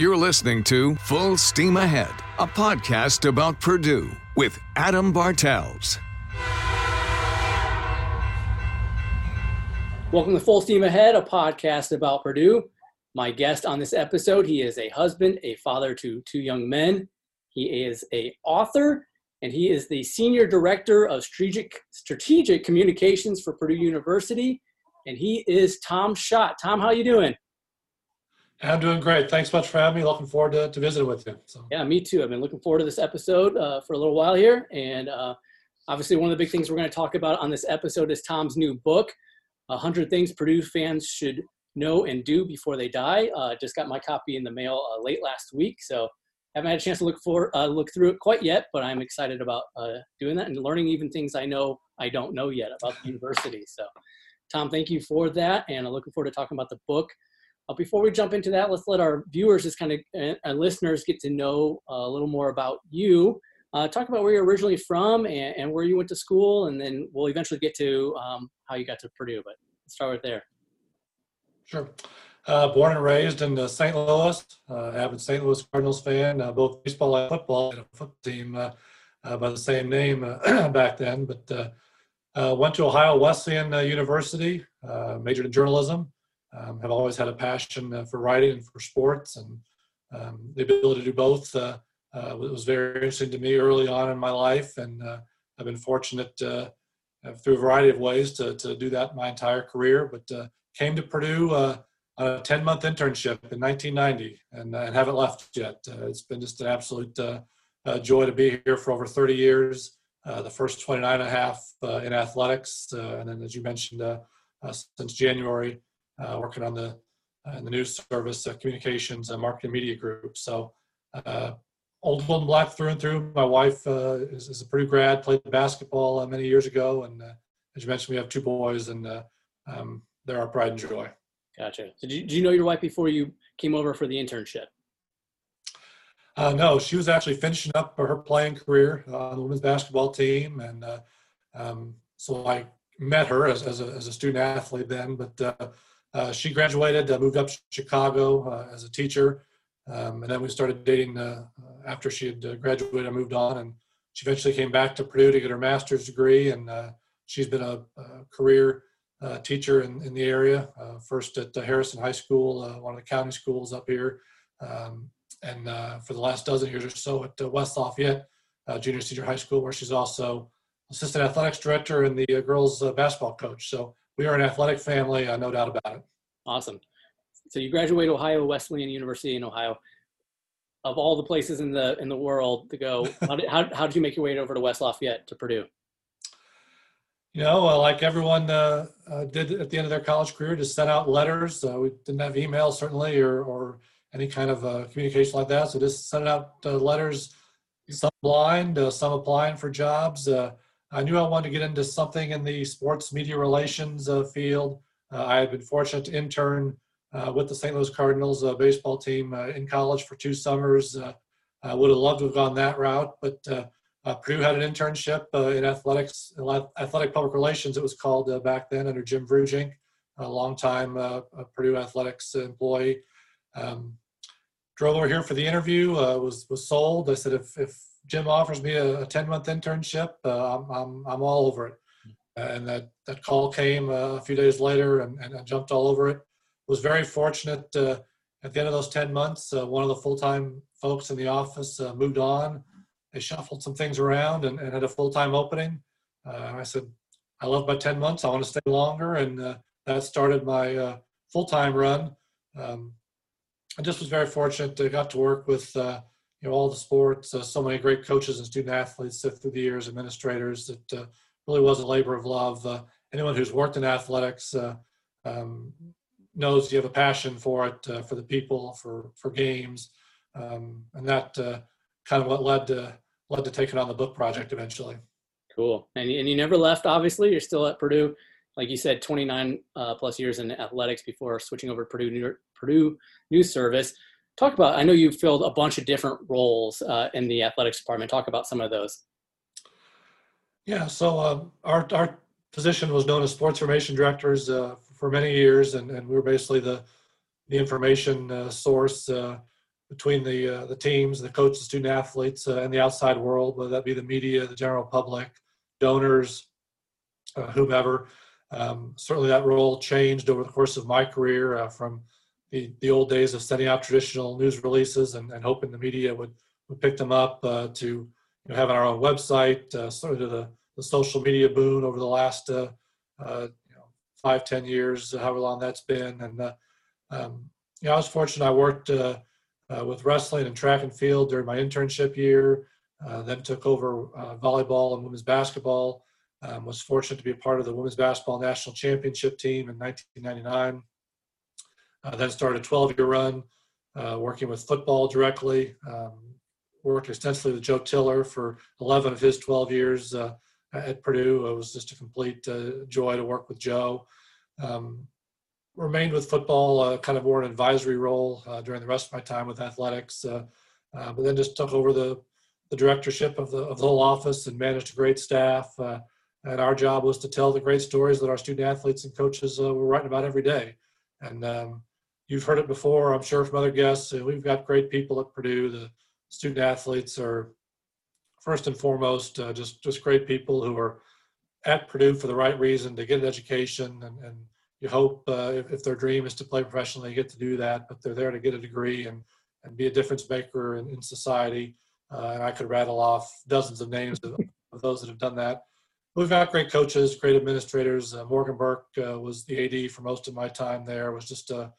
You're listening to Full Steam Ahead, a podcast about Purdue with Adam Bartels. Welcome to Full Steam Ahead, a podcast about Purdue. My guest on this episode, he is a husband, a father to two young men. He is a author, and he is the senior director of strategic strategic communications for Purdue University. And he is Tom Schott. Tom, how you doing? I'm doing great. Thanks much for having me. Looking forward to, to visiting with you. So. Yeah, me too. I've been looking forward to this episode uh, for a little while here. And uh, obviously, one of the big things we're going to talk about on this episode is Tom's new book, 100 Things Purdue Fans Should Know and Do Before They Die. Uh, just got my copy in the mail uh, late last week. So haven't had a chance to look for uh, look through it quite yet, but I'm excited about uh, doing that and learning even things I know I don't know yet about the university. So, Tom, thank you for that, and I'm looking forward to talking about the book. Uh, before we jump into that, let's let our viewers, just kind of uh, listeners, get to know a little more about you. Uh, talk about where you're originally from and, and, where you went to school, and then we'll eventually get to um, how you got to Purdue. But let's start right there. Sure. Uh, born and raised in uh, St. Louis, uh, avid St. Louis Cardinals fan, uh, both baseball and football, and a football team uh, uh, by the same name back then. But went to Ohio Wesleyan University, majored in journalism. Um, have always had a passion for writing and for sports, and um, the ability to do both was very interesting to me early on in my life. And I've been fortunate through a variety of ways to, to do that my entire career. But came to Purdue on a 10 month internship in 1990 and, uh, and haven't left yet. Uh, it's been just an absolute uh, uh, joy to be here for over 30 years, uh, the first 29 and a half in athletics. and then, as you mentioned, since January, Uh, working on the, uh, in the news service, uh, communications, and marketing media group. So, old and black through and through. My wife is, is, a Purdue grad, played basketball many years ago. And as you mentioned, we have two boys, and um, they're our pride and joy. Gotcha. So did you, did you know your wife before you came over for the internship? Uh, no, she was actually finishing up her playing career on the women's basketball team, and uh, um, so I met her as, as, a, as a student athlete then. But uh, uh she graduated, uh, moved up to Chicago uh, as a teacher, um, and then we started dating after she had graduated. I moved on, and she eventually came back to Purdue to get her master's degree, and she's been a, a career uh, teacher in, in the area, uh, first at Harrison High School, uh, one of the county schools up here, um, and for the last dozen years or so at West Lafayette Junior Senior High School, where she's also assistant athletics director and the girls basketball coach. So we are an athletic family, no doubt about it. Awesome. So you graduated Ohio Wesleyan University in Ohio. Of all the places in the in the world to go, how did, how, how did you make your way over to West Lafayette to Purdue? you know, uh, like everyone uh, uh, did at the end of their college career, just sent out letters. Uh, we didn't have email certainly, or or any kind of uh, communication like that. So just sent out uh, letters. Some blind, some applying for jobs. I knew I wanted to get into something in the sports media relations field. I had been fortunate to intern with the St. Louis Cardinals baseball team in college for two summers. I would have loved to have gone that route, but uh, Purdue had an internship uh, in athletics, athletic public relations, it was called uh, back then under Jim Vruggink, a longtime uh, Purdue athletics employee. Um, drove over here for the interview, uh, was was sold. I said, if, if Jim offers me a 10 month internship, uh, I'm, I'm, I'm all over it. And that, that call came a few days later and, and I jumped all over it. Was very fortunate at the end of those 10 months. one of the full time folks in the office moved on they shuffled some things around and, and had a full-time opening. Uh, I said, I love my 10 months. I want to stay longer. And uh, that started my uh, full-time run. Um, I just was very fortunate to got to work with uh, you know all the sports, uh, so many great coaches and student athletes through the years, administrators. It uh, really was a labor of love. anyone who's worked in athletics um, knows you have a passion for it, for the people, for for games, um, and that kind of what led to led to taking on the book project eventually. Cool. And, and you never left, obviously. You're still at Purdue. Like you said, 29 uh, plus years in athletics before switching over to Purdue, New Purdue News Service. Talk about, I know you've filled a bunch of different roles uh, in the athletics department. Talk about some of those. Yeah, so uh, our, our position was known as sports information directors uh, for many years, and, and we were basically the, the information uh, source uh, between the uh, the teams, the coaches, student athletes, and the outside world, whether that be the media, the general public, donors, whomever. Um, certainly, that role changed over the course of my career from the, the old days of sending out traditional news releases and, and hoping the media would, would pick them up uh, to you know, having our own website, uh, sort of the, the social media boom over the last you know, five, ten years, however long that's been. And um, you know, I was fortunate. I worked uh, with wrestling and track and field during my internship year. Uh, then took over uh, volleyball and women's basketball. Um, was fortunate to be a part of the women's basketball national championship team in 1999. Uh, then started a 12-year run uh, working with football directly. Um, worked extensively with Joe Tiller for 11 of his 12 years uh, at Purdue. It was just a complete joy to work with Joe. Um, remained with football, uh, kind of more an advisory role uh, during the rest of my time with athletics, uh, uh but then just took over the, the directorship of the, of the whole office and managed a great staff. Uh, and our job was to tell the great stories that our student athletes and coaches uh, were writing about every day. And um, you've heard it before, I'm sure, from other guests. we've got great people at Purdue. The student athletes are first and foremost just just great people who are at Purdue for the right reason to get an education and, and you hope uh, if, if, their dream is to play professionally, get to do that, but they're there to get a degree and, and be a difference maker in, in society. Uh, and I could rattle off dozens of names of, of, those that have done that. We've got great coaches, great administrators. Uh, Morgan Burke uh, was the AD for most of my time there. Was just a,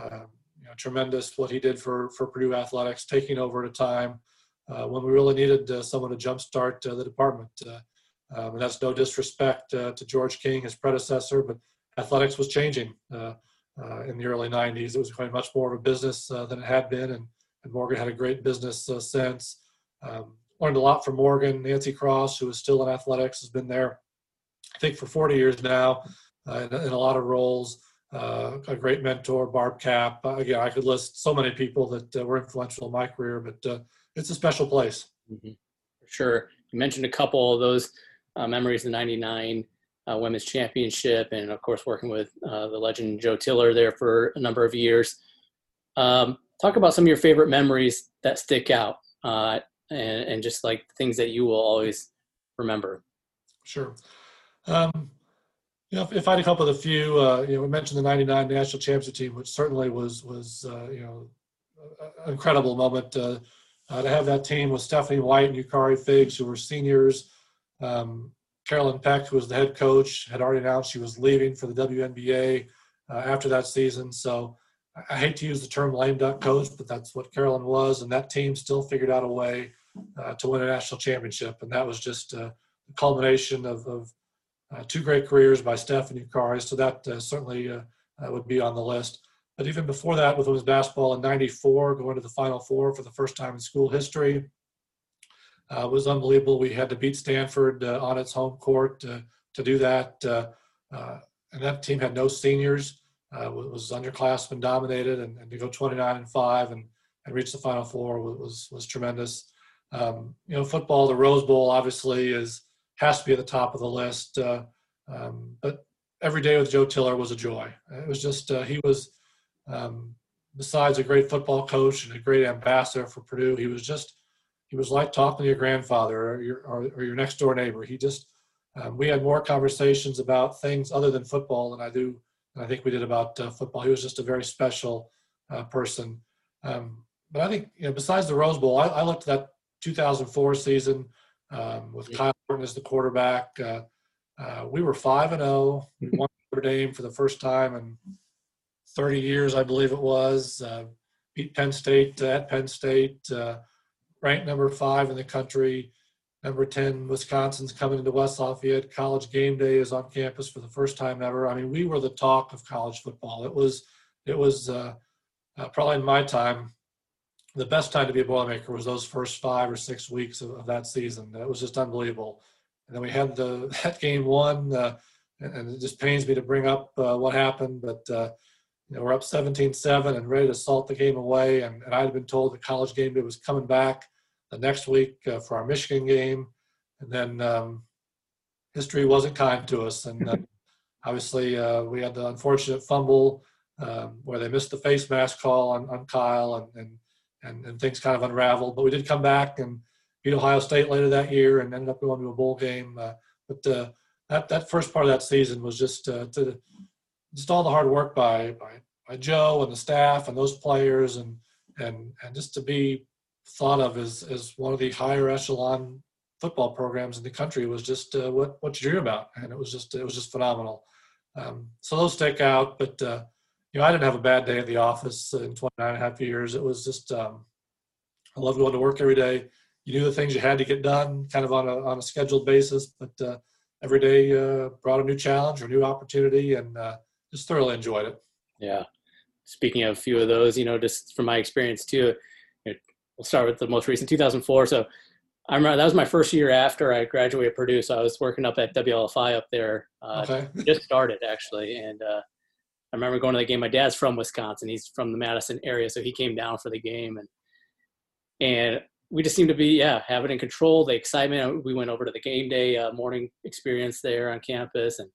um, you know, tremendous what he did for for Purdue athletics, taking over at a time uh, when we really needed uh, someone to jumpstart the department. Um, and that's no disrespect to George King, his predecessor, but athletics was changing uh, uh, in the early 90s. It was becoming much more of a business uh, than it had been, and, and Morgan had a great business sense. Um, learned a lot from Morgan. Nancy Cross, who is still in athletics, has been there, I think, for 40 years now in, in, a lot of roles. Uh, a great mentor, Barb Cap. Uh, again, I could list so many people that uh, were influential in my career, but it's a special place. Mm-hmm. Sure. You mentioned a couple of those memories in '99 uh, women's championship, and of course working with uh, the legend Joe Tiller there for a number of years. Um, talk about some of your favorite memories that stick out, uh, and, and, just like things that you will always remember. Sure. Um, you know, if, I had come up with a few, uh, you know, we mentioned the '99 national championship team, which certainly was was uh, you know an incredible moment. Uh, to have that team with Stephanie White and Ukari Figgs, who were seniors, um, Carolyn Peck, who was the head coach, had already announced she was leaving for the WNBA uh, after that season. So I, hate to use the term lame duck coach, but that's what Carolyn was. And that team still figured out a way uh, to win a national championship. And that was just uh, the culmination of, of uh, two great careers by Stephanie and So that uh, certainly uh, would be on the list. But even before that, with women's basketball in '94, going to the Final Four for the first time in school history, uh, was unbelievable. We had to beat Stanford uh, on its home court uh, to do that. Uh, uh, and that team had no seniors, uh, was underclassmen dominated, and, and, to go 29 and 5 and, and reach the Final Four was, was tremendous. Um, you know, football, the Rose Bowl obviously is has to be at the top of the list. Um, but every day with Joe Tiller was a joy. It was just, he was, um, besides a great football coach and a great ambassador for Purdue, he was just he was like talking to your grandfather or your or, or your next door neighbor. He just um, we had more conversations about things other than football than I do. And I think we did about uh, football. He was just a very special uh, person. Um, but I think you know, besides the Rose Bowl, I, I looked at that 2004 season um, with Kyle Orton as the quarterback. Uh, uh we were five and zero. Oh. We won Notre Dame for the first time in 30 years, I believe it was. Uh, beat Penn State at Penn State. Uh, ranked number five in the country. Number 10, Wisconsin's coming into West Lafayette. College game day is on campus for the first time ever. I mean, we were the talk of college football. It was, it was uh, uh, probably in my time, the best time to be a Boilermaker was those first five or six weeks of, of that season. That was just unbelievable. And then we had the that game one, uh, and, and, it just pains me to bring up uh, what happened, but uh, you know, we're up 17-7 and ready to salt the game away. And, and I had been told the college game day was coming back the next week uh, for our Michigan game, and then um, history wasn't kind to us. And uh, obviously, uh, we had the unfortunate fumble um, where they missed the face mask call on, on Kyle, and, and and, and things kind of unraveled. But we did come back and beat Ohio State later that year and ended up going to a bowl game. Uh, but uh, that that first part of that season was just uh, to just all the hard work by by by Joe and the staff and those players and and and just to be thought of as as one of the higher echelon football programs in the country was just uh, what what you dream about, and it was just it was just phenomenal. Um, so those stick out, but uh, you know I didn't have a bad day at the office in 29 and a half years. It was just um, I loved going to work every day. You knew the things you had to get done, kind of on a on a scheduled basis, but uh, every day uh, brought a new challenge or new opportunity, and uh, just thoroughly enjoyed it. Yeah. Speaking of a few of those, you know, just from my experience too, you know, we'll start with the most recent 2004. So I remember that was my first year after I graduated Purdue. So I was working up at WLFI up there. Uh, Okay. just started actually. And uh, I remember going to the game. My dad's from Wisconsin. He's from the Madison area. So he came down for the game and, and we just seemed to be, yeah, have it in control. The excitement. We went over to the game day uh, morning experience there on campus. And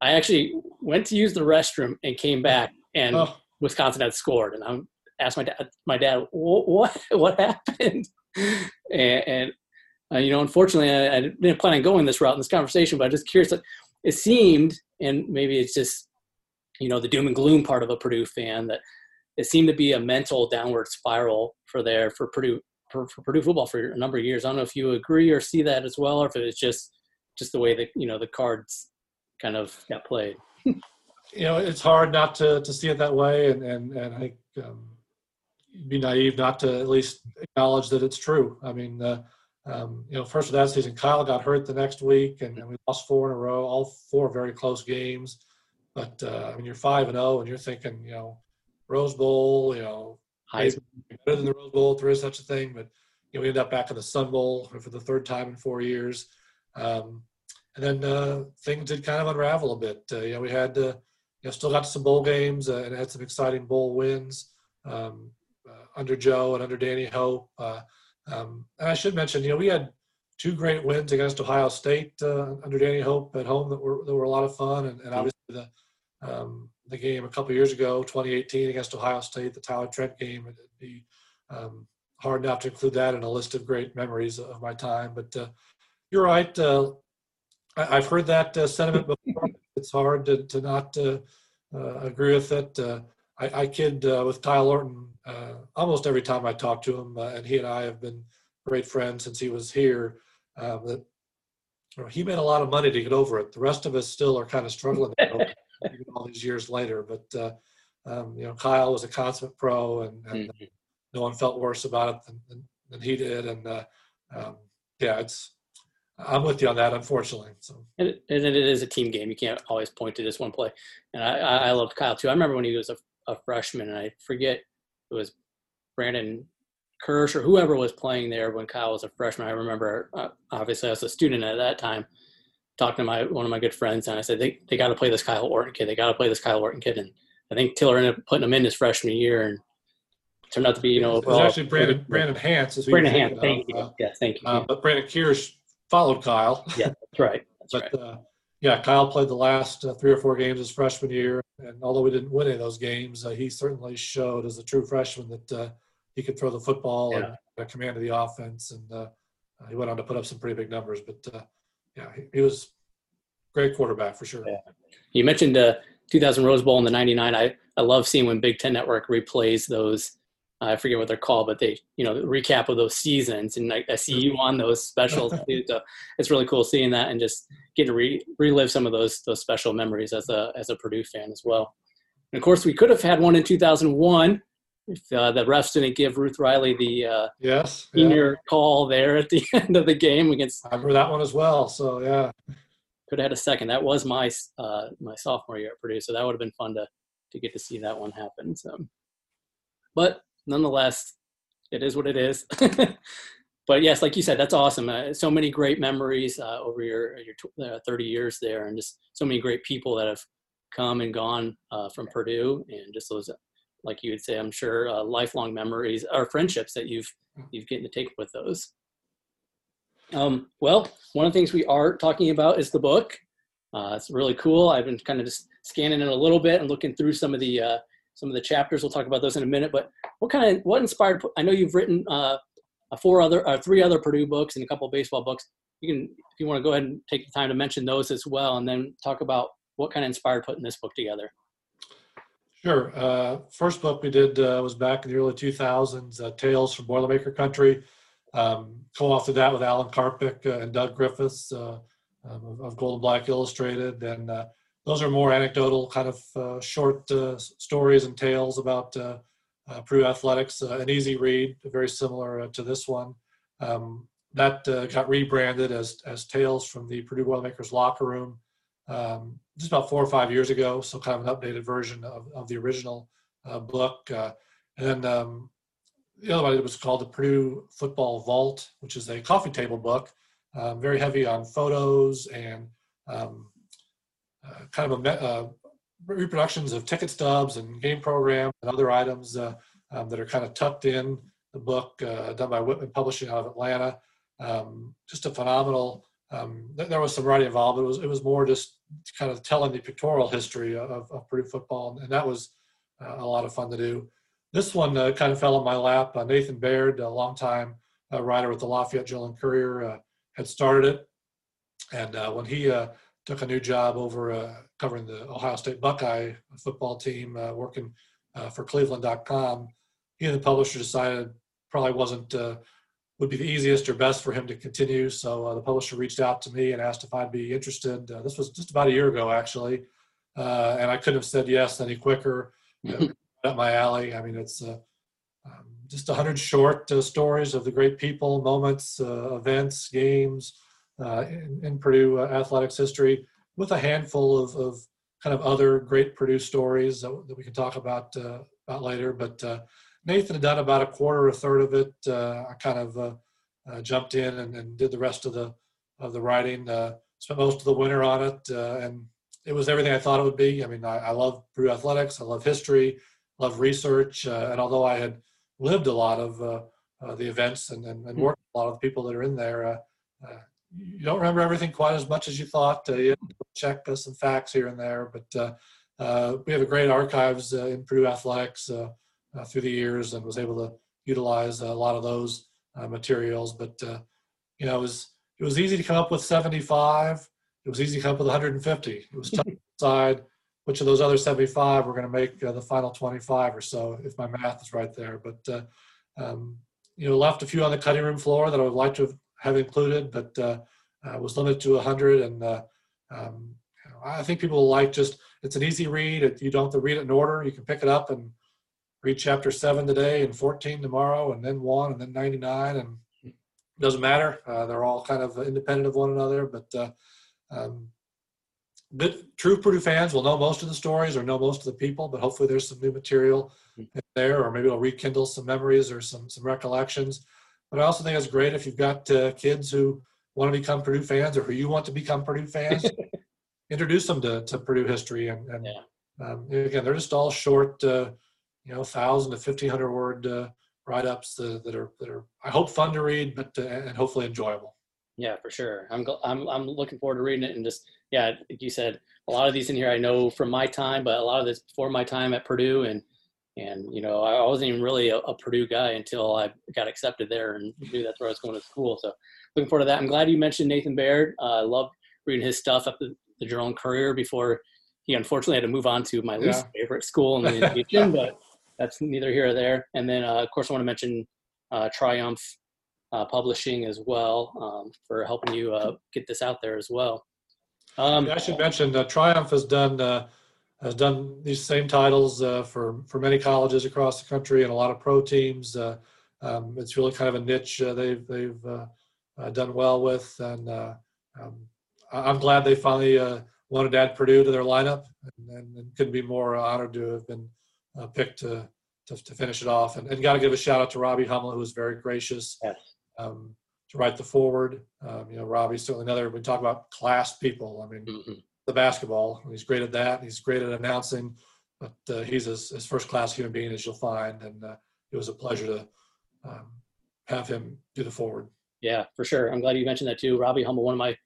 I actually went to use the restroom and came back and Oh, Wisconsin had scored, and I asked my dad, my dad, what, what happened? And, and uh, you know, unfortunately, I, I didn't plan on going this route in this conversation, but I'm just curious. It seemed, and maybe it's just, you know, the doom and gloom part of a Purdue fan that it seemed to be a mental downward spiral for there for Purdue for, for Purdue football for a number of years. I don't know if you agree or see that as well, or if it's just just the way that you know the cards kind of got played. you know, it's hard not to, to see it that way, and and and I think um, be naive not to at least acknowledge that it's true. I mean, uh, um, you know, first of that season, Kyle got hurt the next week, and, and we lost four in a row, all four very close games. But uh, I mean, you're five and zero, and you're thinking, you know, Rose Bowl, you know, better than the Rose Bowl if there is such a thing. But you know, we end up back in the Sun Bowl for the third time in four years. Um, and then uh, things did kind of unravel a bit. Uh, you know, we had uh, you know still got some bowl games uh, and had some exciting bowl wins um, uh, under Joe and under Danny Hope. Uh, um, and I should mention, you know, we had two great wins against Ohio State uh, under Danny Hope at home that were that were a lot of fun, and, and obviously the um, the game a couple years ago, 2018 against Ohio State, the Tyler Trent game. It'd be um, hard not to include that in a list of great memories of my time. But uh, you're right. Uh, I, I've heard that uh, sentiment before. it's hard to, to not uh, uh, agree with it. Uh, I, I kid uh, with Kyle Orton uh, almost every time I talk to him, uh, and he and I have been great friends since he was here. Um, that you know, he made a lot of money to get over it. The rest of us still are kind of struggling to get over it even all these years later. But uh, um, you know, Kyle was a consummate pro, and, and Mhm. no one felt worse about it than, than, than he did. And uh, um, yeah, it's I'm with you on that, unfortunately. So And it, and it is a team game. You can't always point to just one play. And I, I I loved Kyle too. I remember when he was a, a freshman, and I forget it was Brandon Kirsch or whoever was playing there when Kyle was a freshman. I remember, uh, obviously, I was a student at that time, talking to my one of my good friends, and I said they they got to play this Kyle Orton kid. They got to play this Kyle Orton kid. And I think Tiller ended up putting him in his freshman year, and turned out to be you know it was actually Brandon Brandon Hance. Is Brandon Hance. Thank you. Yeah, thank you. Uh, but Brandon Kirsch followed Kyle. yeah, that's right. That's right. But uh, yeah, Kyle played the last uh, three or four games his freshman year, and although we didn't win any of those games, uh, he certainly showed as a true freshman that uh, he could throw the football and uh, command of the offense, and uh, uh, he went on to put up some pretty big numbers. But uh, yeah, he, he was great quarterback for sure. Yeah. You mentioned uh, 2000 Rose Bowl in the 99. I, I love seeing when Big Ten Network replays those. I forget what they're called, but they, you know, the recap of those seasons. And I, I see you on those specials too. So it's really cool seeing that and just getting to re, relive some of those those special memories as a as a Purdue fan as well. And of course, we could have had one in 2001 if uh, the refs didn't give Ruth Riley the uh, Yes, yeah. senior call there at the end of the game against I remember that one as well. So yeah, could have had a second. That was my uh, my sophomore year at Purdue, so that would have been fun to to get to see that one happen. So, but nonetheless, it is what it is. but yes, like you said, that's awesome. Uh, so many great memories uh, over your your uh, 30 years there, and just so many great people that have come and gone uh, from Purdue, and just those, like you would say, I'm sure, uh, lifelong memories or friendships that you've you've getting to take with those. Um, well, one of the things we are talking about is the book. Uh, it's really cool. I've been kind of just scanning it a little bit and looking through some of the uh, some of the chapters. We'll talk about those in a minute. But what kind of what inspired? I know you've written uh, four other, uh, three other Purdue books and a couple of baseball books. You can, if you want to go ahead and take the time to mention those as well, and then talk about what kind of inspired putting this book together. Sure. Uh, first book we did uh, was back in the early 2000s, uh, Tales from Boilermaker Country. Um, co-authored that with Alan Karpick uh, and Doug Griffiths uh, um, of, of Gold and Black Illustrated, and uh, those are more anecdotal, kind of short stories and tales about Purdue athletics. an easy read, very similar to this one. Um, that got rebranded as as Tales from the Purdue Boilermakers locker room um, just about four or five years ago. So kind of an updated version of, of the original uh, book. Uh, and then um, the other one was called the Purdue Football Vault, which is a coffee table book, um, very heavy on photos and um, uh, kind of a, uh, reproductions of ticket stubs and game programs and other items uh, um, that are kind of tucked in the book, done by Whitman Publishing out of Atlanta. Um, just a phenomenal um, there was some writing involved. It was it was more just kind of telling the pictorial history of, of Purdue football, and that was uh, a lot of fun to do. This one uh, kind of fell in my lap. Uh, Nathan Baird, a longtime uh, writer with the Lafayette Journal and Courier, uh, had started it, and uh, when he took a new job over covering the Ohio State Buckeye football team, working for Cleveland.com, he and the publisher decided probably wasn't would be the easiest or best for him to continue. So uh, the publisher reached out to me and asked if I'd be interested. Uh, this was just about a year ago, actually, uh, and I couldn't have said yes any quicker. up my alley. I mean, it's uh, um, just a hundred short uh, stories of the great people, moments, uh, events, games in, in, Purdue athletics history, with a handful of, of, kind of other great Purdue stories that, that we can talk about about later. But Nathan had done about a quarter, or a third of it. Uh, I kind of uh, uh, jumped in and, and, did the rest of the of the writing. Uh, spent most of the winter on it, uh, and it was everything I thought it would be. I mean, I, I love Purdue athletics. I love history. Love research. Uh, and although I had lived a lot of the events and, and, and, hmm. worked with a lot of the people that are in there, you don't remember everything quite as much as you thought. you check some facts here and there, but we have a great archives in Purdue athletics uh, through the years and was able to utilize a lot of those uh, materials. But uh, you know, it was it was easy to come up with 75. It was easy to come up with 150. It was tough to decide which of those other 75 were going to make uh, the final 25 or so, if my math is right there. But uh, um, you know, left a few on the cutting room floor that I would like to have included, but uh, was limited to 100. And um, I think people like just it's an easy read. You don't have to read it in order. You can pick it up and read chapter seven today and 14 tomorrow and then one and then 99 and it doesn't matter. Uh, they're all kind of independent of one another but uh, um, good, true purdue fans will know most of the stories or know most of the people but hopefully there's some new material there or maybe it'll rekindle some memories or some some recollections. But i also think it's great if you've got uh, kids who want to become purdue fans or who you want to become purdue fans introduce them to, to purdue history and, and yeah. um, again they're just all short uh, you know, thousand to fifteen hundred word uh, write ups uh, that are that are I hope fun to read, but uh, and hopefully enjoyable. Yeah, for sure. I'm I'm I'm looking forward to reading it and just yeah, like you said, a lot of these in here I know from my time, but a lot of this before my time at Purdue and and you know I wasn't even really a, a Purdue guy until I got accepted there and knew that's where I was going to school. So looking forward to that. I'm glad you mentioned Nathan Baird. Uh, I love reading his stuff at the, the Courier before he unfortunately had to move on to my yeah. least favorite school in the nation, but that's neither here or there. And then, uh, of course, I want to mention uh, Triumph uh, Publishing as well um, for helping you uh, get this out there as well. Um, yeah, I should mention uh, Triumph has done uh, has done these same titles for for many colleges across the country and a lot of pro teams. Um, it's really kind of a niche they've they've done well with, and um, I'm glad they finally wanted to add Purdue to their lineup, and, and, and couldn't be more honored to have been uh, pick to, to, to finish it off. And, and got to give a shout out to Robbie Hummel, who was very gracious yes. um, to write the foreword. Um, you know, Robbie's certainly another. We talk about class people. I mean, mm-hmm. the basketball. He's great at that. He's great at announcing, but uh, he's as, as first class human being as you'll find. And uh, it was a pleasure to um, have him do the foreword. Yeah, for sure. I'm glad you mentioned that too. Robbie Hummel, one of my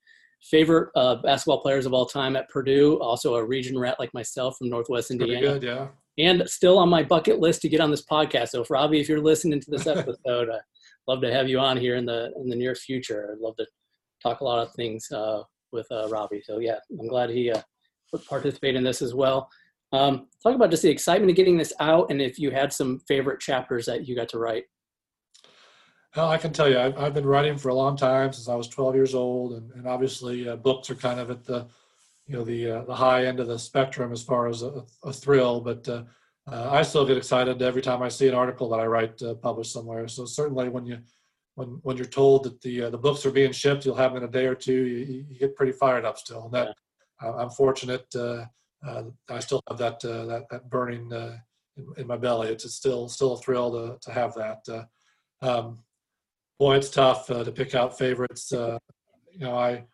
favorite uh, basketball players of all time at Purdue, also a region rat like myself from Northwest Indiana. Pretty good, yeah. And still on my bucket list to get on this podcast. So, if Robbie, if you're listening to this episode, I'd love to have you on here in the in the near future. I'd love to talk a lot of things uh, with uh, Robbie. So, yeah, I'm glad he uh, participate in this as well. Um, talk about just the excitement of getting this out, and if you had some favorite chapters that you got to write. Well, I can tell you, I've, I've been writing for a long time since I was 12 years old, and, and obviously uh, books are kind of at the, you know, the uh, the high end of the spectrum as far as a, a thrill. But uh, uh I still get excited every time I see an article that I write uh, published somewhere. So certainly, when you when when you're told that the uh, the books are being shipped, you'll have them in a day or two. You, you get pretty fired up still, and that yeah. I'm fortunate. I still have that that that burning in, in, my belly. It's, it's still still a thrill to to have that. Um, boy, it's tough uh, to pick out favorites. Uh, you know, I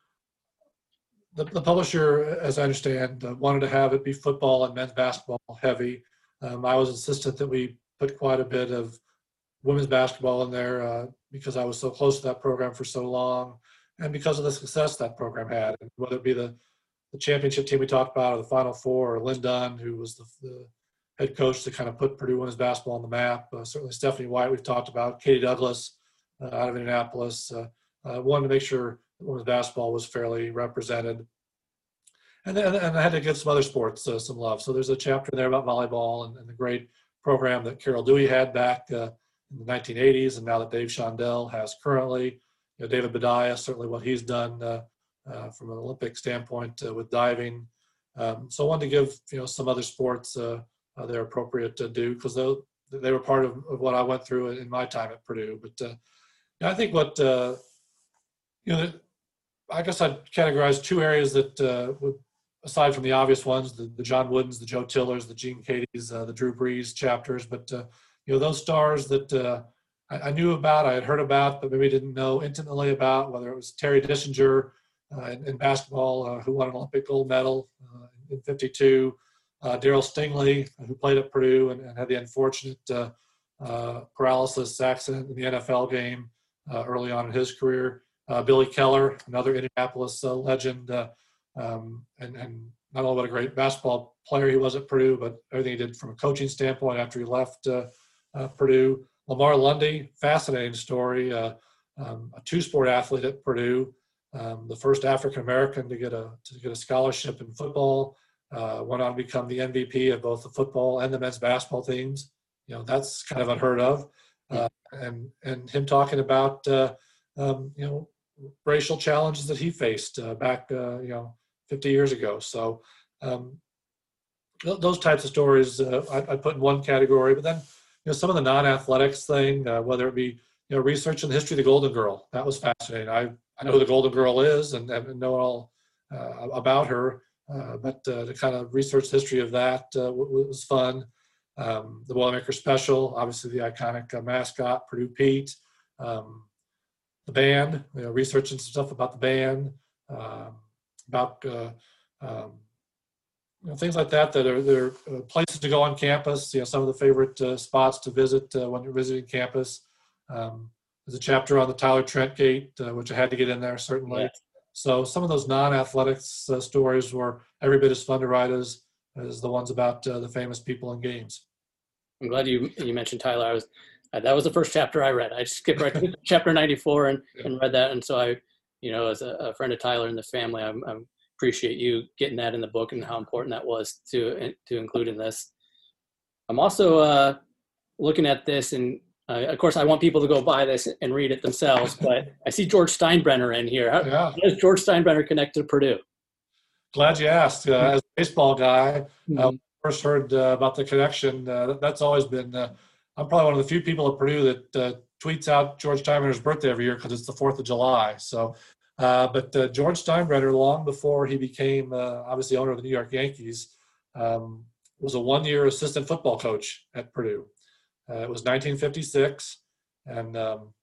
the, the publisher, as I understand, uh, wanted to have it be football and men's basketball heavy. Um, I was insistent that we put quite a bit of women's basketball in there uh, because I was so close to that program for so long, and because of the success that program had, and whether it be the the championship team we talked about, or the Final Four, or Lin Dunn, who was the, the head coach to kind of put Purdue women's basketball on the map. Uh, certainly, Stephanie White, we've talked about, Katie Douglas, uh, out of Indianapolis. Uh, uh, wanted to make sure women's basketball was fairly represented. And then and I had to give some other sports some love. So there's a chapter there about volleyball and, and the great program that Carol Dewey had back in the 1980s, and now that Dave Shondell has currently. You know, David Boudia, certainly what he's done uh, uh, from an Olympic standpoint uh, with diving. Um, so I wanted to give you know some other sports their appropriate due because they, they were part of, of, what I went through in my time at Purdue. But I think what uh, you know, I guess I'd categorize two areas that uh, aside from the obvious ones, the, the John Woodens, the Joe Tillers, the Gene Keadys, uh, the Drew Brees chapters, but uh, you know those stars that uh, I, I, knew about, I had heard about, but maybe didn't know intimately about, whether it was Terry Dischinger uh, in, in, basketball, who won an Olympic gold medal in '52, Darryl Stingley, who played at Purdue and, and had the unfortunate paralysis accident in the NFL game early on in his career. Uh, Billy Keller, another Indianapolis uh, legend, um, and, and not only what a great basketball player he was at Purdue, but everything he did from a coaching standpoint after he left Purdue. Lamar Lundy, fascinating story. Um, a two-sport athlete at Purdue, um, the first African American to get a to get a scholarship in football. Uh, went on to become the MVP of both the football and the men's basketball teams. You know that's kind of unheard of. Uh, and and him talking about uh, um, you know racial challenges that he faced uh, back uh, you know 50 years ago. So um, th- those types of stories uh, I, I, put in one category. But then you know some of the non-athletics thing, uh, whether it be you know research in the history of the Golden Girl, that was fascinating. I I know who the Golden Girl is and, and know all about her. but to kind of research the history of that w- was fun um, the Boilermaker Special, obviously the iconic uh, mascot, Purdue Pete, um, the band, you know, researching some stuff about the band, uh, about uh, um, you know, things like that that are there uh, places to go on campus. You know, some of the favorite uh, spots to visit uh, when you're visiting campus. Um, there's a chapter on the Tyler Trent Gate, which I had to get in there certainly. Yeah. So some of those non-athletics stories were every bit as fun to write as as the ones about the famous people and games. I'm glad you you mentioned Tyler. I was uh, that was the first chapter I read. I skipped right to chapter 94 and, yeah. and read that. And so I, you know, as a, a friend of Tyler and the family, I appreciate you getting that in the book and how important that was to to include in this. I'm also uh, looking at this, and uh, of course, I want people to go buy this and read it themselves. But I see George Steinbrenner in here. How, yeah. how does George Steinbrenner connect to Purdue? Glad you asked. Uh, as a baseball guy, mm-hmm first heard uh, about the connection, uh, that's always been. Uh, I'm probably one of the few people at Purdue that uh, tweets out George Steinbrenner's birthday every year because it's the Fourth of July. So, uh, but uh, George Steinbrenner, long before he became obviously owner of the New York Yankees, um, was a one-year assistant football coach at Purdue. it was 1956, and um,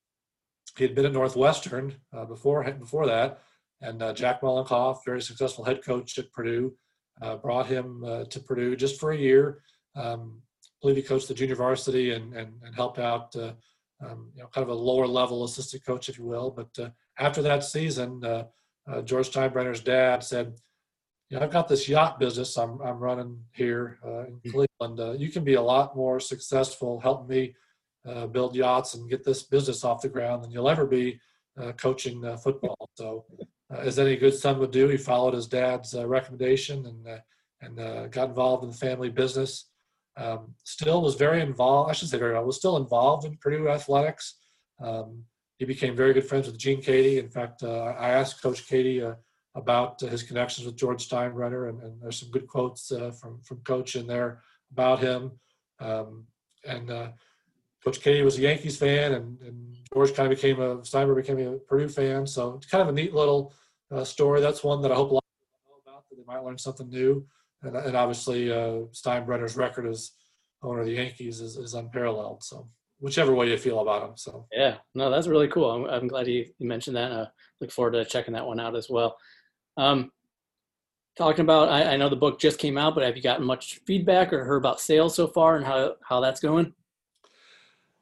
he had been at Northwestern before before that. And Jack Mollenkopf, very successful head coach at Purdue, uh, brought him uh, to Purdue just for a year. Um, believe he coached the junior varsity and, and, and helped out, uh, um, you know, kind of a lower level assistant coach, if you will. But after that season, George Steinbrenner's dad said, you know, I've got this yacht business I'm, I'm running here uh, in Hmm. Cleveland. Uh, you can be a lot more successful helping me uh, build yachts and get this business off the ground than you'll ever be uh, coaching uh, football. So, uh, as any good son would do, he followed his dad's uh, recommendation and uh, and uh, got involved in the family business. Um, still was very involved. I should say very well. Was still involved in Purdue athletics. Um, he became very good friends with Gene Keady. In fact, uh, I asked Coach Keady uh, about his connections with George Steinbrenner, and, and there's some good quotes uh, from from Coach in there about him. Um, and uh, Coach Keady was a Yankees fan, and, and George kind of became a Steinbrenner became a Purdue fan. So it's kind of a neat little uh, story. That's one that I hope a lot of people know about. That they might learn something new. And, and obviously, uh, Steinbrenner's record as owner of the Yankees is, is unparalleled. So whichever way you feel about him. So Yeah, no, that's really cool. I'm, I'm glad you, you mentioned that. Uh, look forward to checking that one out as well. Um, talking about, I, I know the book just came out, but have you gotten much feedback or heard about sales so far and how, how that's going?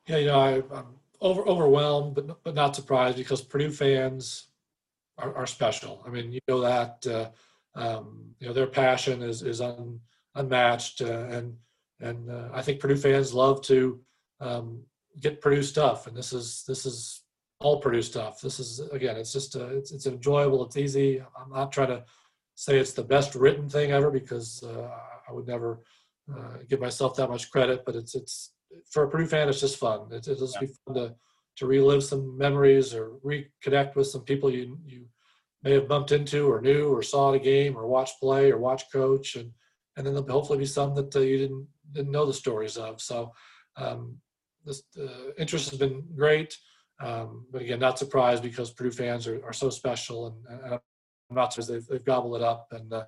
yeah, you know, I, I'm over overwhelmed, but but not surprised because Purdue fans are, are special. I mean, you know that uh, um, you know their passion is is un, unmatched, uh, and and uh, I think Purdue fans love to um, get Purdue stuff, and this is this is all Purdue stuff. This is again, it's just uh, it's it's enjoyable, it's easy. I'm not trying to say it's the best written thing ever because uh, I would never uh, give myself that much credit, but it's it's for a Purdue fan, it's just fun. It, it'll just be fun to to relive some memories or reconnect with some people you you may have bumped into or knew or saw at a game or watched play or watched coach, and and then there'll hopefully be some that uh, you didn't didn't know the stories of. So um, this uh, interest has been great, um, but again, not surprised because Purdue fans are, are so special, and, and I'm not surprised they've, they've gobbled it up. And uh,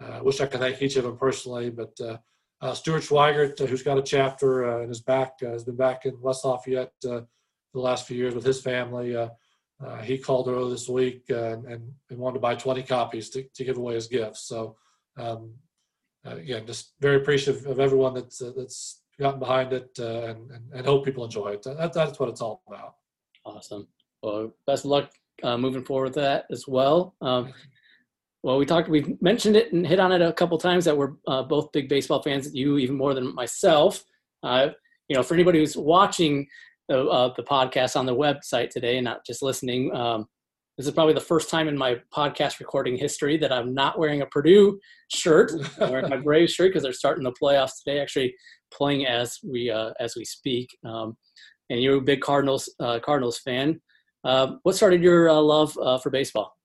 I wish I could thank each of them personally, but. Uh, uh, Stuart Schweigert, uh, who's got a chapter uh, in his back, uh, has been back in West Lafayette uh, the last few years with his family. Uh, he called earlier this week uh, and, and wanted to buy 20 copies to, to give away as gifts. So, um, uh, again, just very appreciative of everyone that's uh, that's gotten behind it uh, and, and and hope people enjoy it. That, that's what it's all about. Awesome. Well, best of luck uh, moving forward with that as well. Um, well, we talked, we've mentioned it and hit on it a couple times that we're uh, both big baseball fans. You even more than myself. Uh, you know, for anybody who's watching uh, the podcast on the website today and not just listening, um, this is probably the first time in my podcast recording history that I'm not wearing a Purdue shirt. I'm wearing my Braves shirt because they're starting the playoffs today. Actually, playing as we uh, as we speak. Um, and you're a big Cardinals uh, Cardinals fan. Uh, what started your uh, love uh, for baseball?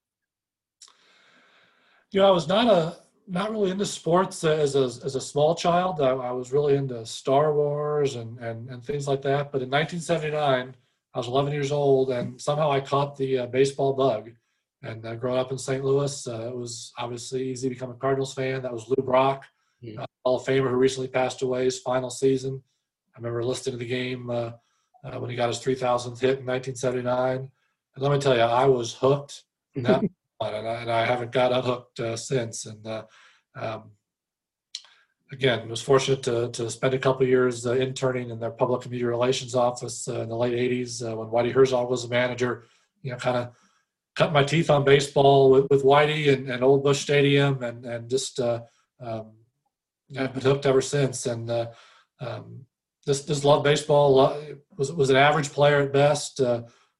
You know, I was not a not really into sports as a as a small child. I, I was really into Star Wars and, and and things like that. But in 1979, I was 11 years old, and somehow I caught the uh, baseball bug. And uh, growing up in St. Louis, uh, it was obviously easy to become a Cardinals fan. That was Lou Brock, Hmm. uh, Hall of Famer who recently passed away. His final season. I remember listening to the game uh, uh, when he got his 3,000th hit in 1979. And let me tell you, I was hooked that and I, and I haven't got unhooked uh, since. And uh, um, again, was fortunate to, to spend a couple years uh, interning in their public media relations office uh, in the late '80s uh, when Whitey Herzog was the manager. You know, kind of cut my teeth on baseball with, with Whitey and, and Old Busch Stadium, and and just uh, um, I've been hooked ever since. And um, just just love baseball. Lo- Was was an average player at best.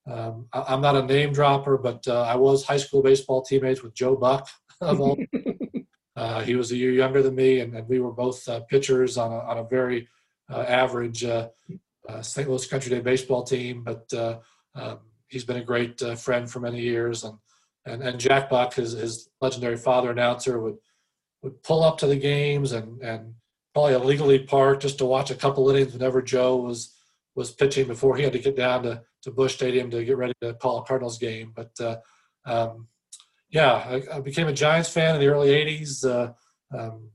Um, I, I'm not a name dropper, but uh, I was high school baseball teammates with Joe Buck of all. uh, he was a year younger than me, and, and we were both uh, pitchers on a, on a very uh, average uh, uh, St. Louis Country Day baseball team. But uh, um, he's been a great uh, friend for many years, and and, and Jack Buck, his, his legendary father announcer, would would pull up to the games and and probably illegally park just to watch a couple innings whenever Joe was was pitching before he had to get down to, to Busch Stadium to get ready to call a Cardinals game. But uh, um, yeah, I, I, became a Giants fan in the early '80s uh, um,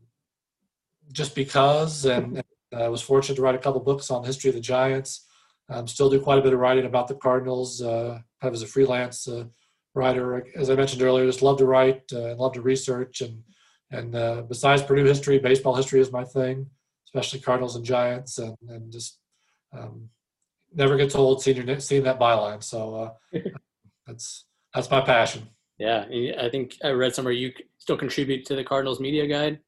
just because, and, and I was fortunate to write a couple books on the history of the Giants. Um, still do quite a bit of writing about the Cardinals, uh, kind of as a freelance uh, writer. As I mentioned earlier, just love to write uh, and love to research. And and uh, besides Purdue history, baseball history is my thing, especially Cardinals and Giants, and and just um, never gets old seeing seeing that byline. So uh, that's that's my passion. Yeah, I think I read somewhere you still contribute to the Cardinals media guide.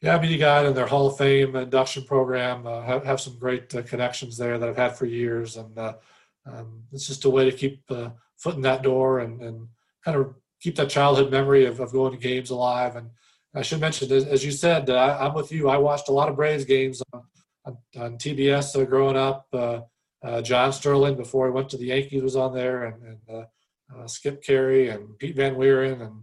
Yeah, media guide and their Hall of Fame induction program uh, have, have some great uh, connections there that I've had for years, and uh, um, it's just a way to keep uh, foot in that door and, and kind of keep that childhood memory of, of going to games alive. And I should mention, as you said, I, am with you. I watched a lot of Braves games on, on, on TBS uh, growing up. Uh, uh, John Sterling, before he went to the Yankees, was on there, and, and uh, uh, Skip Caray and Pete Van Wieren and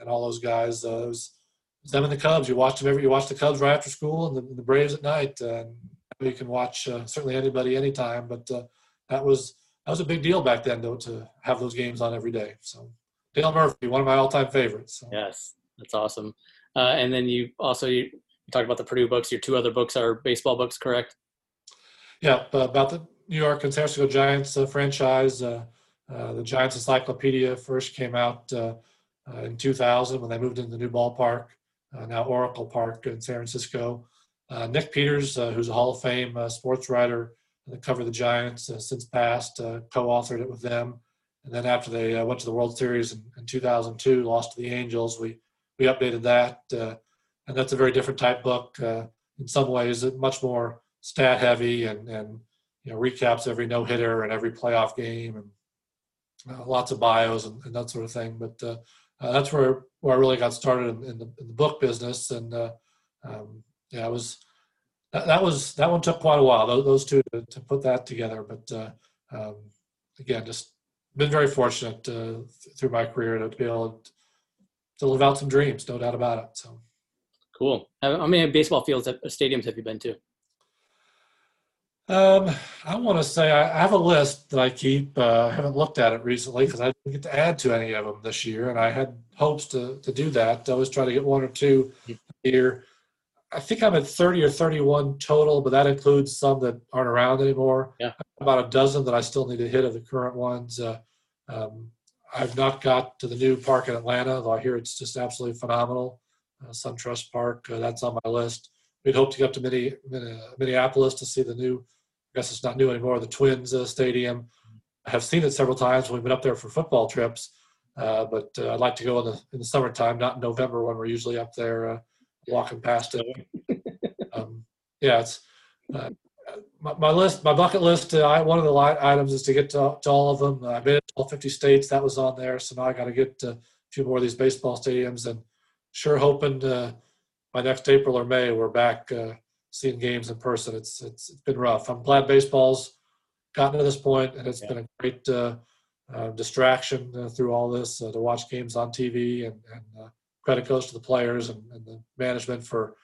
and all those guys. Uh, it, was, it was them and the Cubs. You watched them every. You watched the Cubs right after school and the, the Braves at night. and you can watch certainly anybody anytime, but that was that was a big deal back then, though, to have those games on every day. So Dale Murphy, one of my all-time favorites. So. Yes, that's awesome. Uh, and then you also you, you, talked about the Purdue books. Your two other books are baseball books, correct? Yeah, uh, about the New York and San Francisco Giants uh, franchise. Uh, uh, the Giants Encyclopedia first came out uh, in 2000 when they moved into the new ballpark, now Oracle Park in San Francisco. Nick Peters, who's a Hall of Fame sports writer that covered the Giants, since passed, co-authored it with them. And then after they uh, went to the World Series in, in, 2002, lost to the Angels, we we updated that, uh, and that's a very different type book. Uh, in some ways, much more stat heavy and and you know recaps every no hitter and every playoff game and uh, lots of bios and, and, that sort of thing. But uh, uh, that's where where I really got started in, in, the, in the, book business, and um, yeah, I was. That, that, was that one took quite a while. Those, those two to, to, put that together, but um, again, just been very fortunate uh, through my career to be able to live out some dreams, no doubt about it. So cool. How many baseball fields, stadiums have you been to? Um, I want to say I have a list that I keep. Uh, I haven't looked at it recently because I didn't get to add to any of them this year, and I had hopes to to do that. I always try to get one or two a year. I think I'm at 30 or 31 total, but that includes some that aren't around anymore. Yeah. About a dozen that I still need to hit of the current ones. Uh, um, I've not got to the new park in Atlanta, though I hear it's just absolutely phenomenal. Uh, SunTrust Park, uh, that's on my list. We'd hope to get up to Mini, Minneapolis to see the new, I guess it's not new anymore, the Twins uh, Stadium. I have seen it several times when we've been up there for football trips, uh, but uh, I'd like to go in the, in the summertime, not in November when we're usually up there uh, walking past it. um, yeah, it's my, my, list, my bucket list. Uh, I, one of the items is to get to, to all of them. I've been to all 50 states. That was on there. So now I got to get to a few more of these baseball stadiums, and sure hoping uh, by next April or May we're back uh, seeing games in person. It's, it's it's been rough. I'm glad baseball's gotten to this point, and it's yeah. been a great uh, uh, distraction through all this to watch games on TV. And, and credit goes to the players and, and, the management for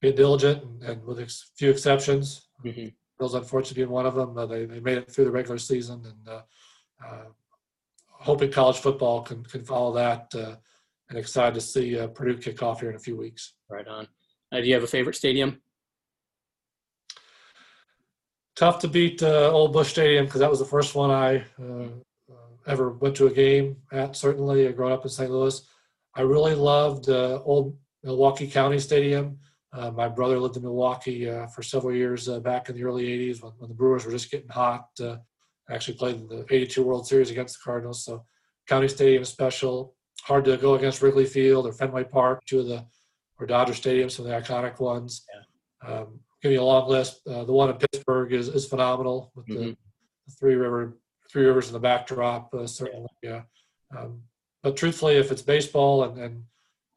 being diligent, and, and with a few exceptions. Mm-hmm. Bills, unfortunately, being one of them. Uh, they, they made it through the regular season, and uh, uh, hoping college football can, can follow that. Uh, and excited to see uh, Purdue kick off here in a few weeks. Right on. do you have a favorite stadium? Tough to beat Old Busch Stadium because that was the first one I ever went to a game at. Certainly, growing up in St. Louis, I really loved Old Milwaukee County Stadium. Uh, my brother lived in Milwaukee uh, for several years uh, back in the early 80s when, when, the Brewers were just getting hot. Uh, actually played in the 82 World Series against the Cardinals. So County Stadium is special. Hard to go against Wrigley Field or Fenway Park, two of the or Dodger Stadium, some of the iconic ones. Yeah. Um, give you a long list. Uh, the one in Pittsburgh is, is phenomenal with mm-hmm. the, the, three river three rivers in the backdrop. Uh, certainly, yeah. Um, but truthfully, if it's baseball and, and,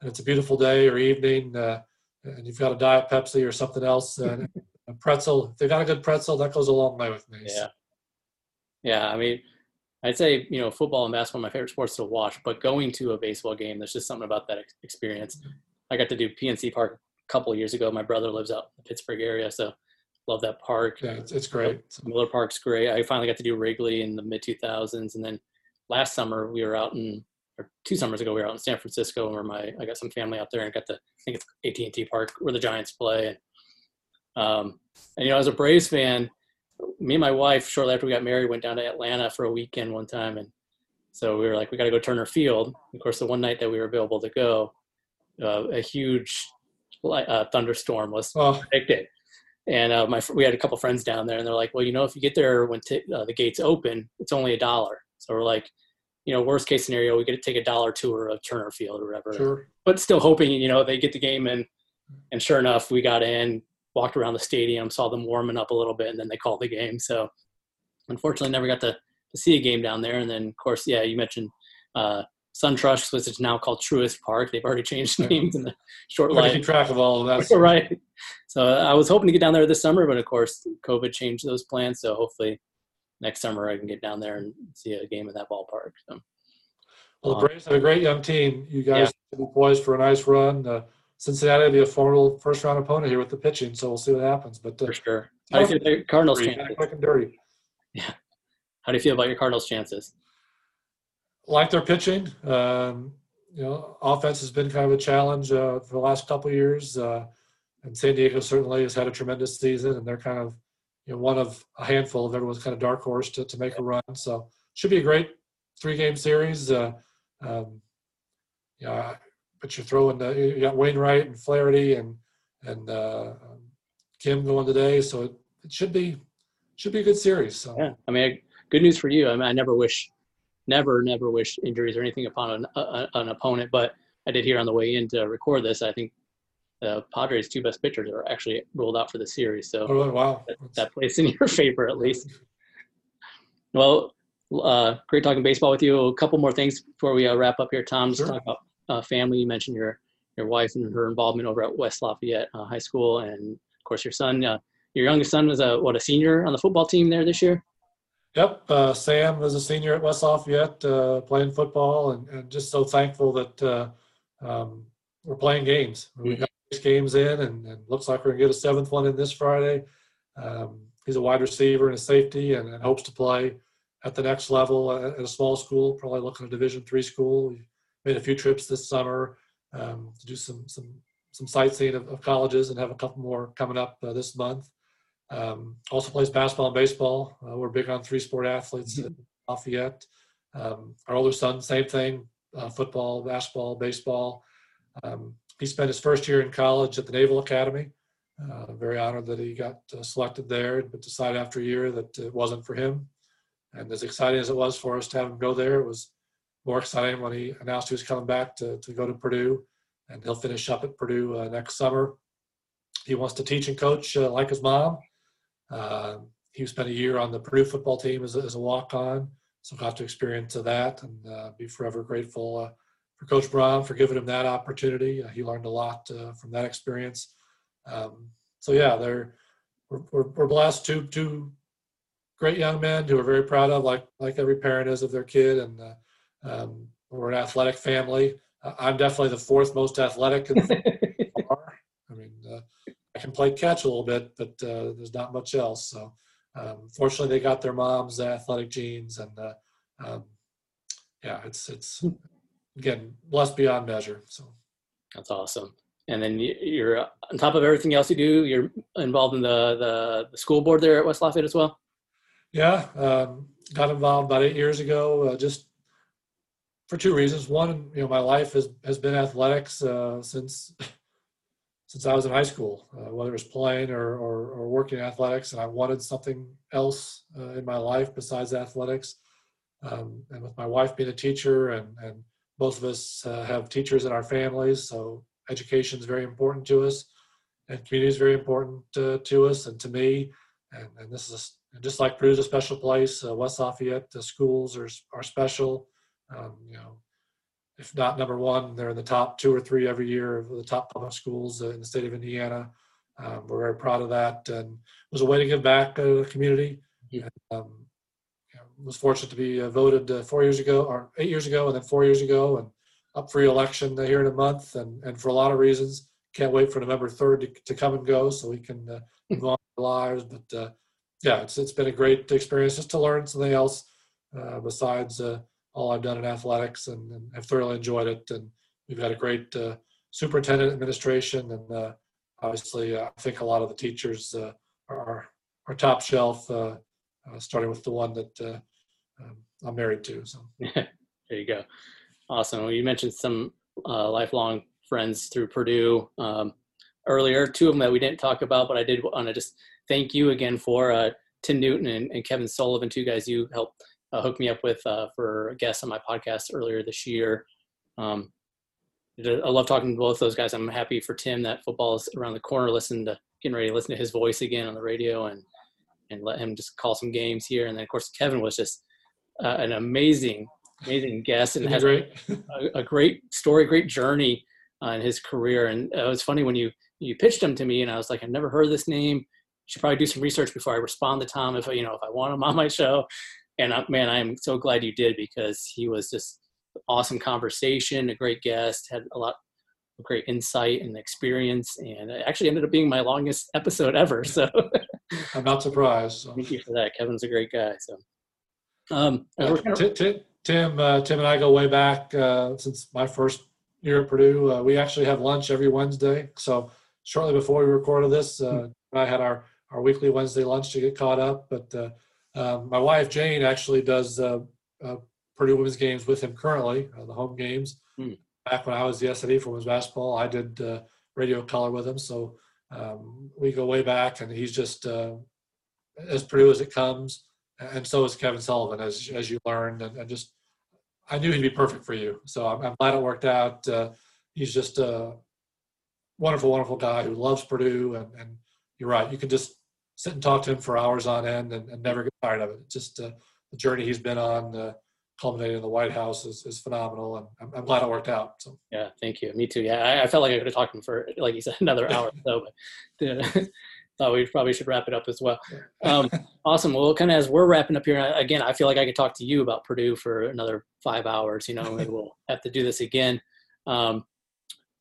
and it's a beautiful day or evening, and you've got a diet Pepsi or something else, and a pretzel. If they got a good pretzel, that goes a long way with me. Yeah. So. Yeah, I mean, I'd say you know football and basketball are my favorite sports to watch, but going to a baseball game, there's just something about that experience. I got to do PNC Park a couple years ago. My brother lives out in the Pittsburgh area, so love that park. Yeah, it's, it's great. Miller Park's great. I finally got to do Wrigley in the mid 2000s, and then last summer we were out in or two summers ago, we were out in San Francisco, where my I got some family out there, and got to I think it's AT and T Park where the Giants play. And, um, and you know, as a Braves fan, me and my wife, shortly after we got married, went down to Atlanta for a weekend one time, and so we were like, we got to go Turner Field. Of course, the one night that we were available to go, uh, a huge uh, thunderstorm was oh. predicted. And uh, my we had a couple friends down there, and they're like, "Well, you know, if you get there when t- uh, the gates open, it's only a dollar." So we're like, you know, worst case scenario, we get to take a dollar tour of Turner Field or whatever. Sure. But still hoping, you know, they get the game in. And sure enough, we got in, walked around the stadium, saw them warming up a little bit, and then they called the game. So unfortunately, never got to, to see a game down there. And then, of course, yeah, you mentioned uh, SunTrust, which is now called Truist Park. They've already changed names in the short life. keep track of all of that. right. So I was hoping to get down there this summer, but of course, COVID changed those plans. So hopefully, next summer I can get down there and see a game in that ballpark. So Well, the Braves have a great young team. You guys be poised for a nice run. Uh, Cincinnati will be a formidable first round opponent here with the pitching, so we'll see what happens. But uh, for sure. How do you feel about your Cardinals chances? quick and dirty. How do you feel about your Cardinals chances? Like their pitching. Um, you know, offense has been kind of a challenge uh, for the last couple of years, uh, and San Diego certainly has had a tremendous season, and they're kind of you know one of a handful of everyone's kind of dark horse to, to make a run. So should be a great three game series. Uh, um, yeah, but you're throwing the, you got Wainwright and Flaherty and and uh, Kim going today, so it, it should be should be a good series. So Yeah, I mean, good news for you. I mean, I never wish, never, never wish injuries or anything upon an, a, an opponent. But I did hear on the way in to record this. I think the Padres' two best pitchers are actually ruled out for the series. So oh, wow, that, that plays in your favor at least. Well, uh, great talking baseball with you. A couple more things before we uh, wrap up here, Tom. Just Sure. talk about uh, family. You mentioned your your wife and her involvement over at West Lafayette uh, High School, and of course your son. Uh, your youngest son is a what a senior on the football team there this year. Yep, uh, Sam was a senior at West Lafayette uh, playing football, and, and just so thankful that uh, um, we're playing games. We got six games in, and, and looks like we're gonna get a seventh one in this Friday. Um, he's a wide receiver and a safety, and, and hopes to play at the next level at, at a small school, probably looking at a Division three school. Made a few trips this summer um, to do some some some sightseeing of, of colleges, and have a couple more coming up uh, this month. Um, also plays basketball and baseball. Uh, we're big on three sport athletes at Lafayette. Um, our older son, same thing, uh, football, basketball, baseball. Um, he spent his first year in college at the Naval Academy. Uh, very honored that he got uh, selected there, but decided after a year that it wasn't for him. And as exciting as it was for us to have him go there, it was more exciting when he announced he was coming back to, to go to Purdue. And he'll finish up at Purdue uh, next summer. He wants to teach and coach uh, like his mom. Uh, he spent a year on the Purdue football team as a, as a walk-on, so got to experience that and uh, be forever grateful uh, for Coach Brown for giving him that opportunity. Uh, he learned a lot from that experience. Um, so yeah, they're we're, we're, blessed. Two two great young men who are very proud of, like like every parent is of their kid, and uh, um, we're an athletic family. Uh, I'm definitely the fourth most athletic in the bar. I mean, uh, I can play catch a little bit, but uh, there's not much else. So, um, fortunately, they got their mom's athletic genes, and uh, um, yeah, it's it's again blessed beyond measure. So, That's awesome. And then you- you're uh, on top of everything else you do. You're involved in the the, the school board there at West Lafayette as well. yeah, um, got involved about eight years ago, uh, just for two reasons. One, you know, my life has has been athletics uh, since since I was in high school, uh, whether it was playing or, or, or working in athletics, and I wanted something else uh, in my life besides athletics. Um, and with my wife being a teacher, and, and both of us uh, have teachers in our families, so education is very important to us, and community is very important uh, to us and to me. And, and this is just like Purdue's a special place. Uh, West Lafayette, the schools are are special. Um, you know, if not number one, they're in the top two or three every year of the top public schools uh, in the state of Indiana. Um, we're very proud of that, and it was a way to give back to the community. Yeah. And, um, you know, was fortunate to be uh, voted uh, four years ago, or eight years ago, and then four years ago, and up for election here in a month. And and for a lot of reasons, can't wait for November third to, to come and go, so we can uh, move on with our lives. But uh, yeah, it's it's been a great experience just to learn something else uh, besides. Uh, all I've done in athletics and, and have thoroughly enjoyed it. And we've got a great uh, superintendent administration, and uh, obviously, uh, I think a lot of the teachers uh, are are top shelf, uh, starting with the one that um, I'm married to. So there you go. Awesome. Well, you mentioned some lifelong friends through Purdue um, earlier. Two of them that we didn't talk about, but I did want to just thank you again for Tim Newton and, and Kevin Sullivan, two guys you helped uh, hooked me up with uh, for a guest on my podcast earlier this year. Um, I love talking to both those guys. I'm happy for Tim that football is around the corner. Listen to getting ready to listen to his voice again on the radio and and let him just call some games here. And then of course Kevin was just uh, an amazing amazing guest and has great. a, a, great story, great journey uh, in his career. And it was funny when you you pitched him to me, and I was like, I've never heard this name. Should probably do some research before I respond to Tom if you know if I want him on my show. And I, man, I am so glad you did because he was just awesome conversation, a great guest, had a lot of great insight and experience, and it actually ended up being my longest episode ever. So I'm not surprised. So. Thank you for that. Kevin's a great guy. So um, uh, Tim, Tim, uh, Tim and I go way back uh, since my first year at Purdue. Uh, we actually have lunch every Wednesday. So shortly before we recorded this, uh, hmm. I had our, our weekly Wednesday lunch to get caught up. But uh, um, my wife Jane actually does uh, Purdue women's games with him currently, the home games. Hmm. Back when I was the SID for women's basketball, I did radio color with him. So um, we go way back, and he's just as Purdue as it comes and so is Kevin Sullivan, as as you learned, and, and just I knew he'd be perfect for you. So I'm, I'm glad it worked out. Uh, he's just a wonderful, wonderful guy who loves Purdue, and, and you're right. You can just sit and talk to him for hours on end and, and never get tired of it. just uh, the journey he's been on, uh, culminating in the White House, is, is phenomenal, and I'm, I'm, glad it worked out. So. Yeah, thank you. Me too. Yeah, I, I felt like I could have talked to him for, like you said, another hour so, but thought we probably should wrap it up as well. Um, awesome. Well, kind of as we're wrapping up here, again, I feel like I could talk to you about Purdue for another five hours. You know, maybe we'll have to do this again. Um,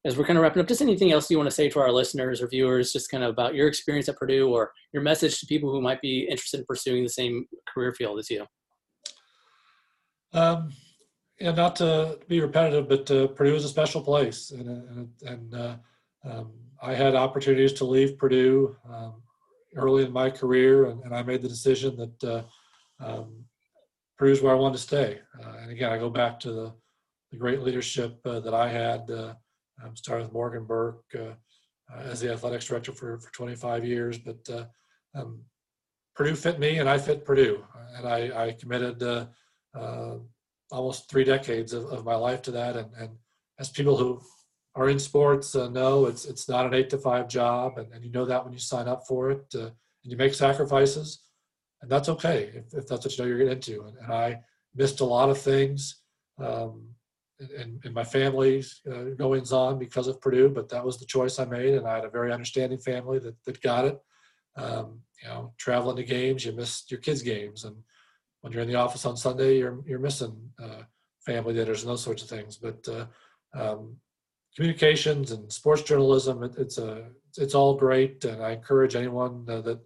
as we're kind of wrapping up, just anything else you want to say to our listeners or viewers, just kind of about your experience at Purdue or your message to people who might be interested in pursuing the same career field as you? Um, yeah, not to be repetitive, but uh, Purdue is a special place, and and, and uh, um, I had opportunities to leave Purdue um, early in my career, and, and, I made the decision that uh, um, Purdue is where I wanted to stay. Uh, and again, I go back to the, the great leadership uh, that I had, uh, um, starting with Morgan Burke uh, uh, as the athletics director for, for 25 years. But um, Purdue fit me, and I fit Purdue, and I, I committed almost three decades of, of, my life to that. And, and as people who are in sports uh, know it's it's not an eight to five job, and, and you know that when you sign up for it, uh, and you make sacrifices, and that's okay if, if that's what you know you're getting into. And, and I missed a lot of things um, in, in, my family's uh, goings on because of Purdue, but that was the choice I made, and I had a very understanding family that that got it. Um, you know, traveling to games, you miss your kids' games, and when you're in the office on Sunday, you're you're missing uh, family dinners and those sorts of things. But uh, um, communications and sports journalism, it, it's a it's all great, and I encourage anyone uh, that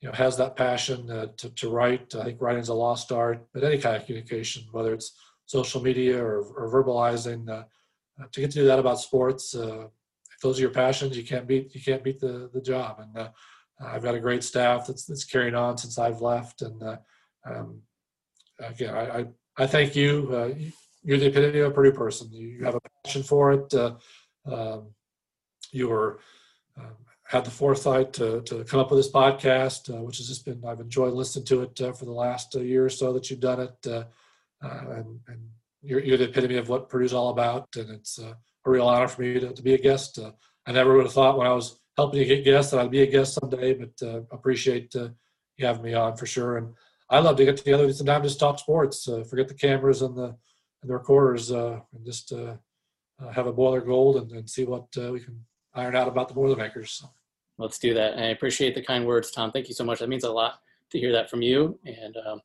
you know has that passion uh, to to write. I think writing's a lost art, but any kind of communication, whether it's social media or, or verbalizing, uh, uh to get to do that about sports. Uh, if those are your passions, you can't beat you can't beat the the job. And uh, I've got a great staff that's that's carrying on since I've left, and um, again, I, I, I thank you you're the epitome of a Purdue person. You have a passion for it. Uh, um, you were um, had the foresight to, to come up with this podcast, uh, which has just been I've enjoyed listening to it uh, for the last uh, year or so that you've done it, uh, uh, and, and you're, you're, the epitome of what Purdue's all about, and it's a real honor for me to, to be a guest. I never would have thought when I was helping you get guests that I'd be a guest someday, but appreciate you having me on for sure. And I love to get together with some time just talk sports, forget the cameras and the in the recorders uh, and just uh, uh, have a boiler gold and, and see what we can iron out about the Boilermakers. So. Let's do that. And I appreciate the kind words, Tom. Thank you so much. That means a lot to hear that from you. And um,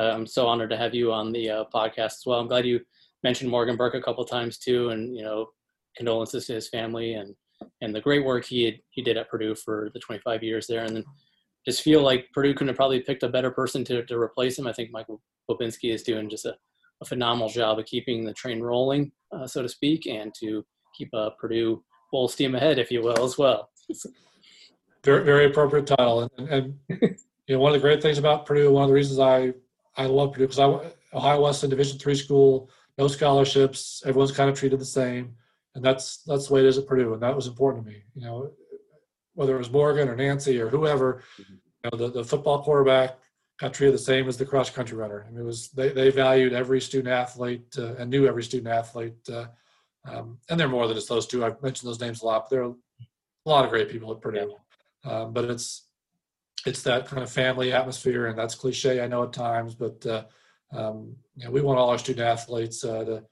I'm so honored to have you on the uh, podcast as well. I'm glad you mentioned Morgan Burke a couple times too, and you know, condolences to his family and and the great work he had, he did at Purdue for the 25 years there. And just feel like Purdue couldn't have probably picked a better person to to replace him. I think Michael Bobinski is doing just a a phenomenal job of keeping the train rolling, uh, so to speak, and to keep uh, Purdue full steam ahead, if you will, as well. very, very appropriate title. And, and you know, one of the great things about Purdue, one of the reasons I I love Purdue because I Ohio Wesleyan Division three school, no scholarships, everyone's kind of treated the same, and that's that's the way it is at Purdue, and that was important to me. You know, whether it was Morgan or Nancy or whoever, you know, the, the football quarterback got treated the same as the cross country runner. I mean, it was they, they valued every student athlete uh, and knew every student athlete. Uh, um, and they're more than just those two. I've mentioned those names a lot, but there are a lot of great people at Purdue. Um, but it's it's that kind of family atmosphere, and that's cliche, I know at times, but uh, um, you know, we want all our student athletes uh, to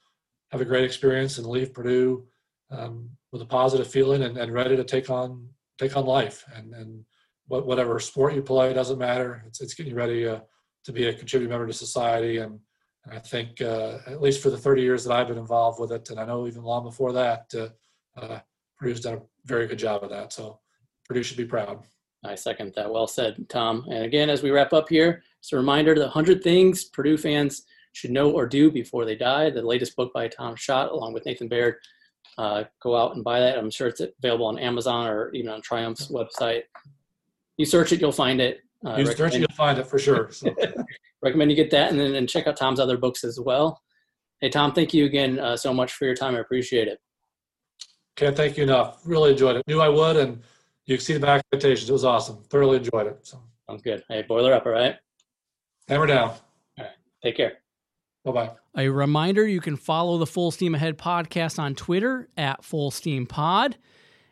have a great experience and leave Purdue um, with a positive feeling and, and, ready to take on take on life. And, and what, whatever sport you play doesn't matter. It's, it's getting you ready uh, to be a contributing member to society. And, and I think uh, at least for the 30 years that I've been involved with it, and I know even long before that, uh, uh, Purdue's done a very good job of that. So Purdue should be proud. I second that. Well said, Tom. And again, as we wrap up here, it's a reminder the 100 things Purdue fans should know or do before they die. The latest book by Tom Schott, along with Nathan Baird. Uh, go out and buy that. I'm sure it's available on Amazon or even on Triumph's website. You search it, you'll find it. Uh, you search it, you'll find it for sure. So. recommend you get that and then and check out Tom's other books as well. Hey, Tom, thank you again uh, so much for your time. I appreciate it. Can't thank you enough. Really enjoyed it. Knew I would, and you exceeded my expectations. It was awesome. Thoroughly enjoyed it. So. Sounds good. Hey, boiler up, all right? Hammer down. All right. Take care. Bye bye. A reminder you can follow the Full Steam Ahead podcast on Twitter at Full Steam Pod.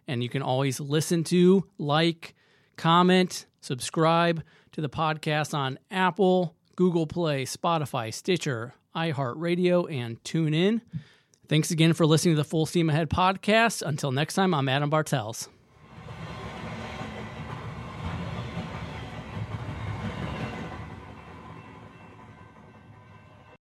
And you can always listen to, like, comment, subscribe to the podcast on Apple, Google Play, Spotify, Stitcher, iHeartRadio, and TuneIn. Thanks again for listening to the Full Steam Ahead podcast. Until next time, I'm Adam Bartels.